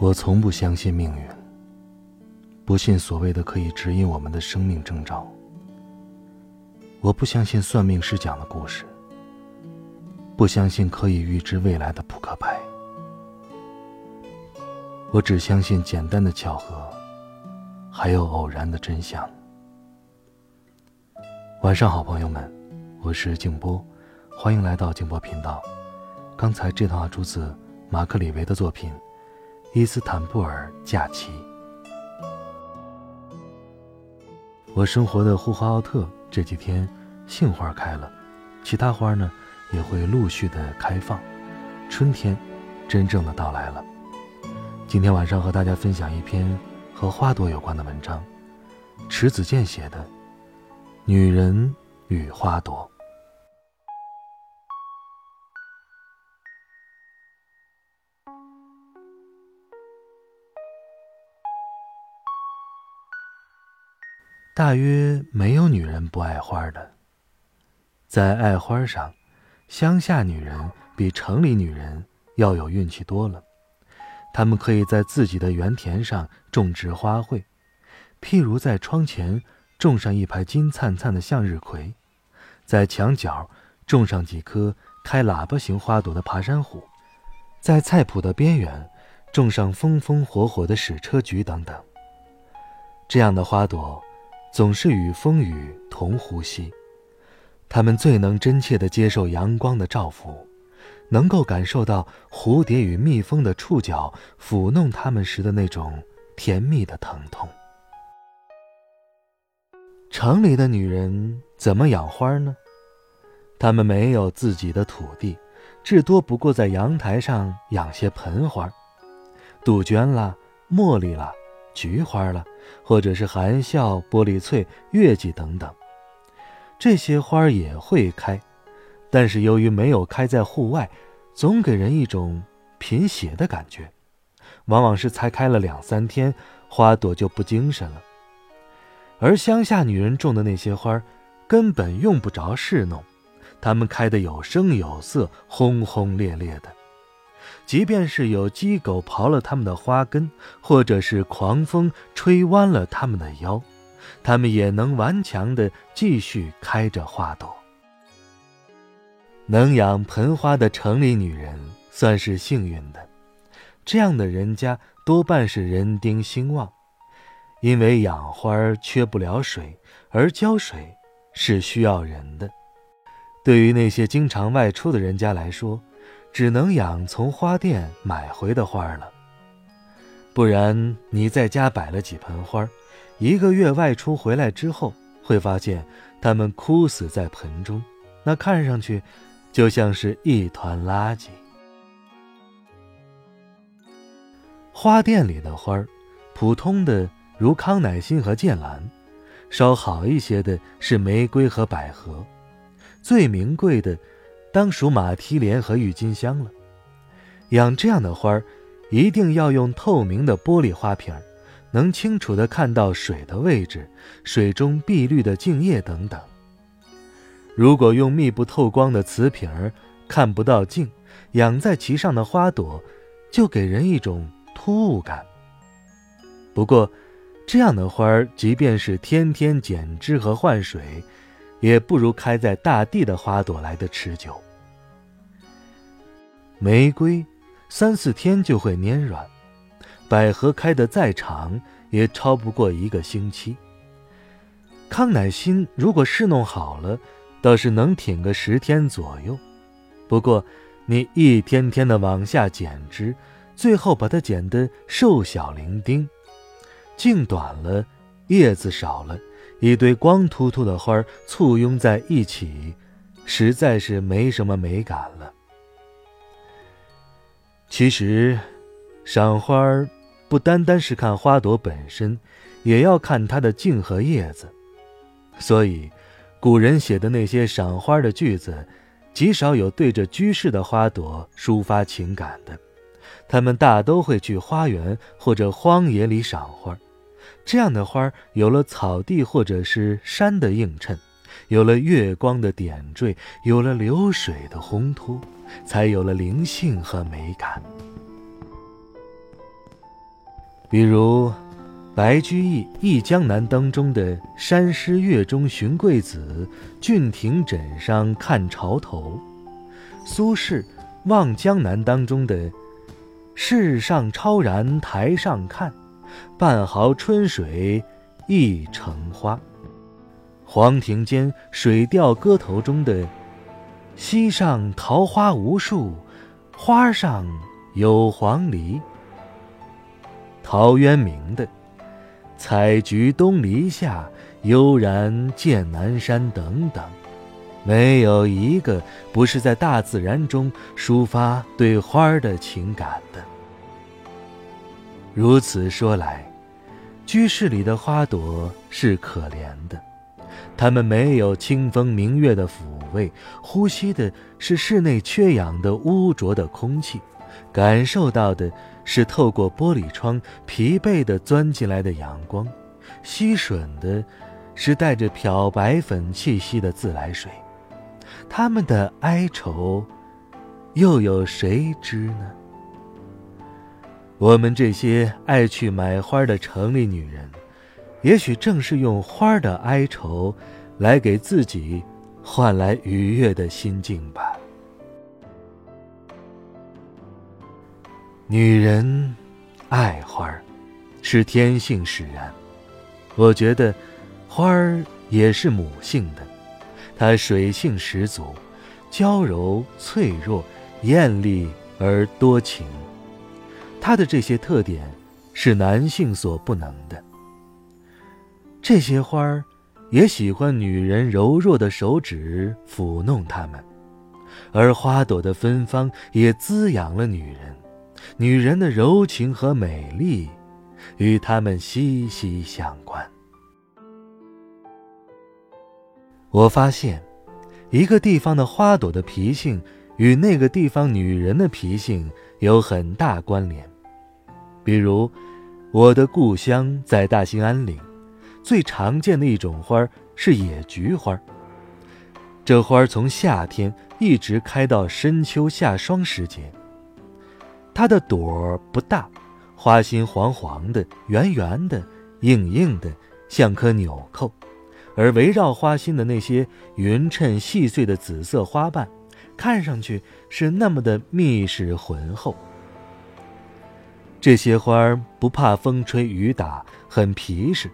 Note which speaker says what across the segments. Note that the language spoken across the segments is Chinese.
Speaker 1: 我从不相信命运，不信所谓的可以指引我们的生命征兆。我不相信算命师讲的故事，不相信可以预知未来的扑克牌。我只相信简单的巧合，还有偶然的真相。晚上好，朋友们，我是静波，欢迎来到静波频道。刚才这段话出自马克·李维的作品。伊斯坦布尔假期。我生活的呼和浩特这几天杏花开了，其他花呢也会陆续的开放，春天真正的到来了。今天晚上和大家分享一篇和花朵有关的文章，迟子建写的《女人与花朵》。大约没有女人不爱花的。在爱花上，乡下女人比城里女人要有运气多了。她们可以在自己的园田上种植花卉，譬如在窗前种上一排金灿灿的向日葵，在墙角种上几棵开喇叭形花朵的爬山虎，在菜圃的边缘种上风风火火的矢车菊等等。这样的花朵。总是与风雨同呼吸，它们最能真切地接受阳光的照拂，能够感受到蝴蝶与蜜蜂的触角抚弄它们时的那种甜蜜的疼痛。城里的女人怎么养花呢？她们没有自己的土地，至多不过在阳台上养些盆花，杜鹃啦，茉莉啦。菊花啦，或者是含笑、玻璃翠、月季等等，这些花也会开，但是由于没有开在户外，总给人一种贫血的感觉。往往是才开了两三天，花朵就不精神了。而乡下女人种的那些花，根本用不着侍弄，它们开得有声有色，轰轰烈烈的。即便是有鸡狗刨了它们的花根，或者是狂风吹弯了它们的腰，它们也能顽强地继续开着花朵。能养盆花的城里女人算是幸运的，这样的人家多半是人丁兴旺，因为养花缺不了水，而浇水是需要人的。对于那些经常外出的人家来说，只能养从花店买回的花了，不然你在家摆了几盆花，一个月外出回来之后，会发现它们枯死在盆中，那看上去就像是一团垃圾。花店里的花，普通的如康乃馨和剑兰，稍好一些的是玫瑰和百合，最名贵的。当属马蹄莲和郁金香了。养这样的花儿，一定要用透明的玻璃花瓶，能清楚地看到水的位置、水中碧绿的茎叶等等。如果用密不透光的瓷瓶儿，看不到茎，养在其上的花朵，就给人一种突兀感。不过，这样的花儿，即便是天天剪枝和换水。也不如开在大地的花朵来的持久。玫瑰三四天就会蔫软，百合开得再长也超不过一个星期。康乃馨如果侍弄好了，倒是能挺个十天左右。不过，你一天天的往下剪枝，最后把它剪得瘦小伶仃，茎短了，叶子少了。一堆光秃秃的花簇拥在一起，实在是没什么美感了。其实，赏花不单单是看花朵本身，也要看它的茎和叶子。所以，古人写的那些赏花的句子，极少有对着居室的花朵抒发情感的。他们大都会去花园或者荒野里赏花，这样的花有了草地或者是山的映衬，有了月光的点缀，有了流水的烘托，才有了灵性和美感。比如，白居易《忆江南》当中的“山诗月中寻桂子，郡亭枕上看潮头”，苏轼《望江南》当中的。世上超然台上看，半壕春水一城花。黄庭坚《水调歌头》中的“溪上桃花无数，花上有黄鹂”。陶渊明的“采菊东篱下，悠然见南山”等等，没有一个不是在大自然中抒发对花儿的情感的。如此说来，居室里的花朵是可怜的，它们没有清风明月的抚慰，呼吸的是室内缺氧的污浊的空气，感受到的是透过玻璃窗疲惫的钻进来的阳光，吸吮的是带着漂白粉气息的自来水，他们的哀愁，又有谁知呢？我们这些爱去买花的城里女人，也许正是用花的哀愁，来给自己换来愉悦的心境吧。女人爱花，是天性使然。我觉得，花儿也是母性的，它水性十足，娇柔脆弱，艳丽而多情。他的这些特点是男性所不能的。这些花儿也喜欢女人柔弱的手指抚弄它们，而花朵的芬芳也滋养了女人。女人的柔情和美丽与他们息息相关。我发现，一个地方的花朵的脾性与那个地方女人的脾性有很大关联。比如，我的故乡在大兴安岭，最常见的一种花是野菊花。这花从夏天一直开到深秋夏霜时节。它的朵儿不大，花心黄黄的、圆圆的、硬硬的，像颗纽扣，而围绕花心的那些匀称细碎的紫色花瓣，看上去是那么的密实浑厚。这些花儿不怕风吹雨打，很皮实，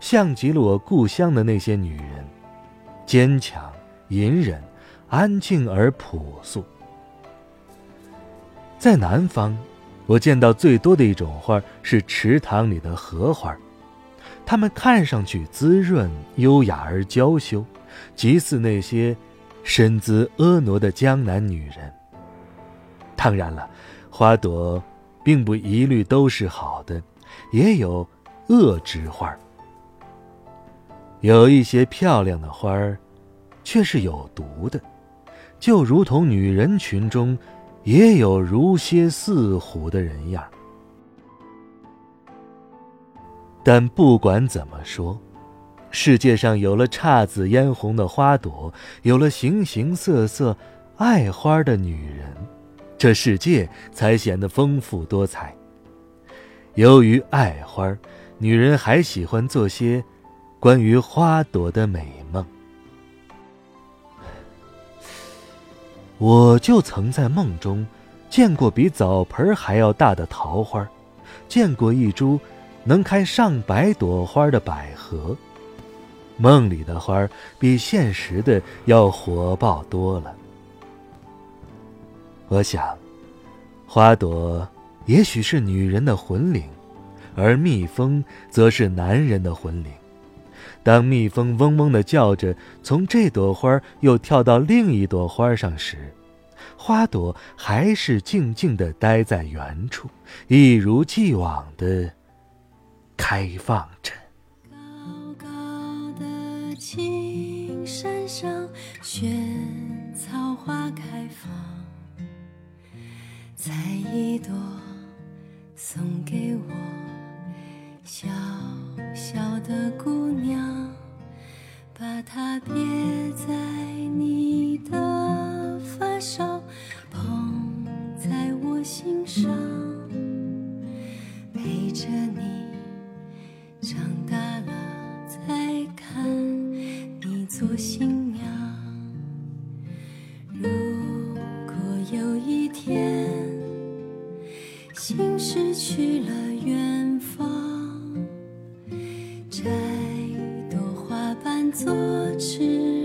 Speaker 1: 像极了我故乡的那些女人，坚强、隐忍、安静而朴素。在南方，我见到最多的一种花是池塘里的荷花，它们看上去滋润、优雅而娇羞，极似那些身姿婀娜的江南女人。当然了，花朵。并不一律都是好的，也有恶之花有一些漂亮的花儿，却是有毒的，就如同女人群中也有如蝎似虎的人样。但不管怎么说，世界上有了姹紫嫣红的花朵，有了形形色色爱花的女人。这世界才显得丰富多彩。由于爱花，女人还喜欢做些关于花朵的美梦。我就曾在梦中见过比澡盆还要大的桃花，见过一株能开上百朵花的百合。梦里的花比现实的要火爆多了。我想，花朵也许是女人的魂灵，而蜜蜂则是男人的魂灵。当蜜蜂嗡嗡的叫着，从这朵花儿又跳到另一朵花上时，花朵还是静静的待在原处，一如既往的开放着。
Speaker 2: 高高的青山上，萱草花开放。采一朵送给我小小的姑娘把它别在做翅。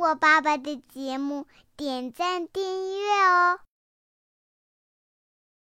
Speaker 3: 我爸爸的节目点赞订阅哦。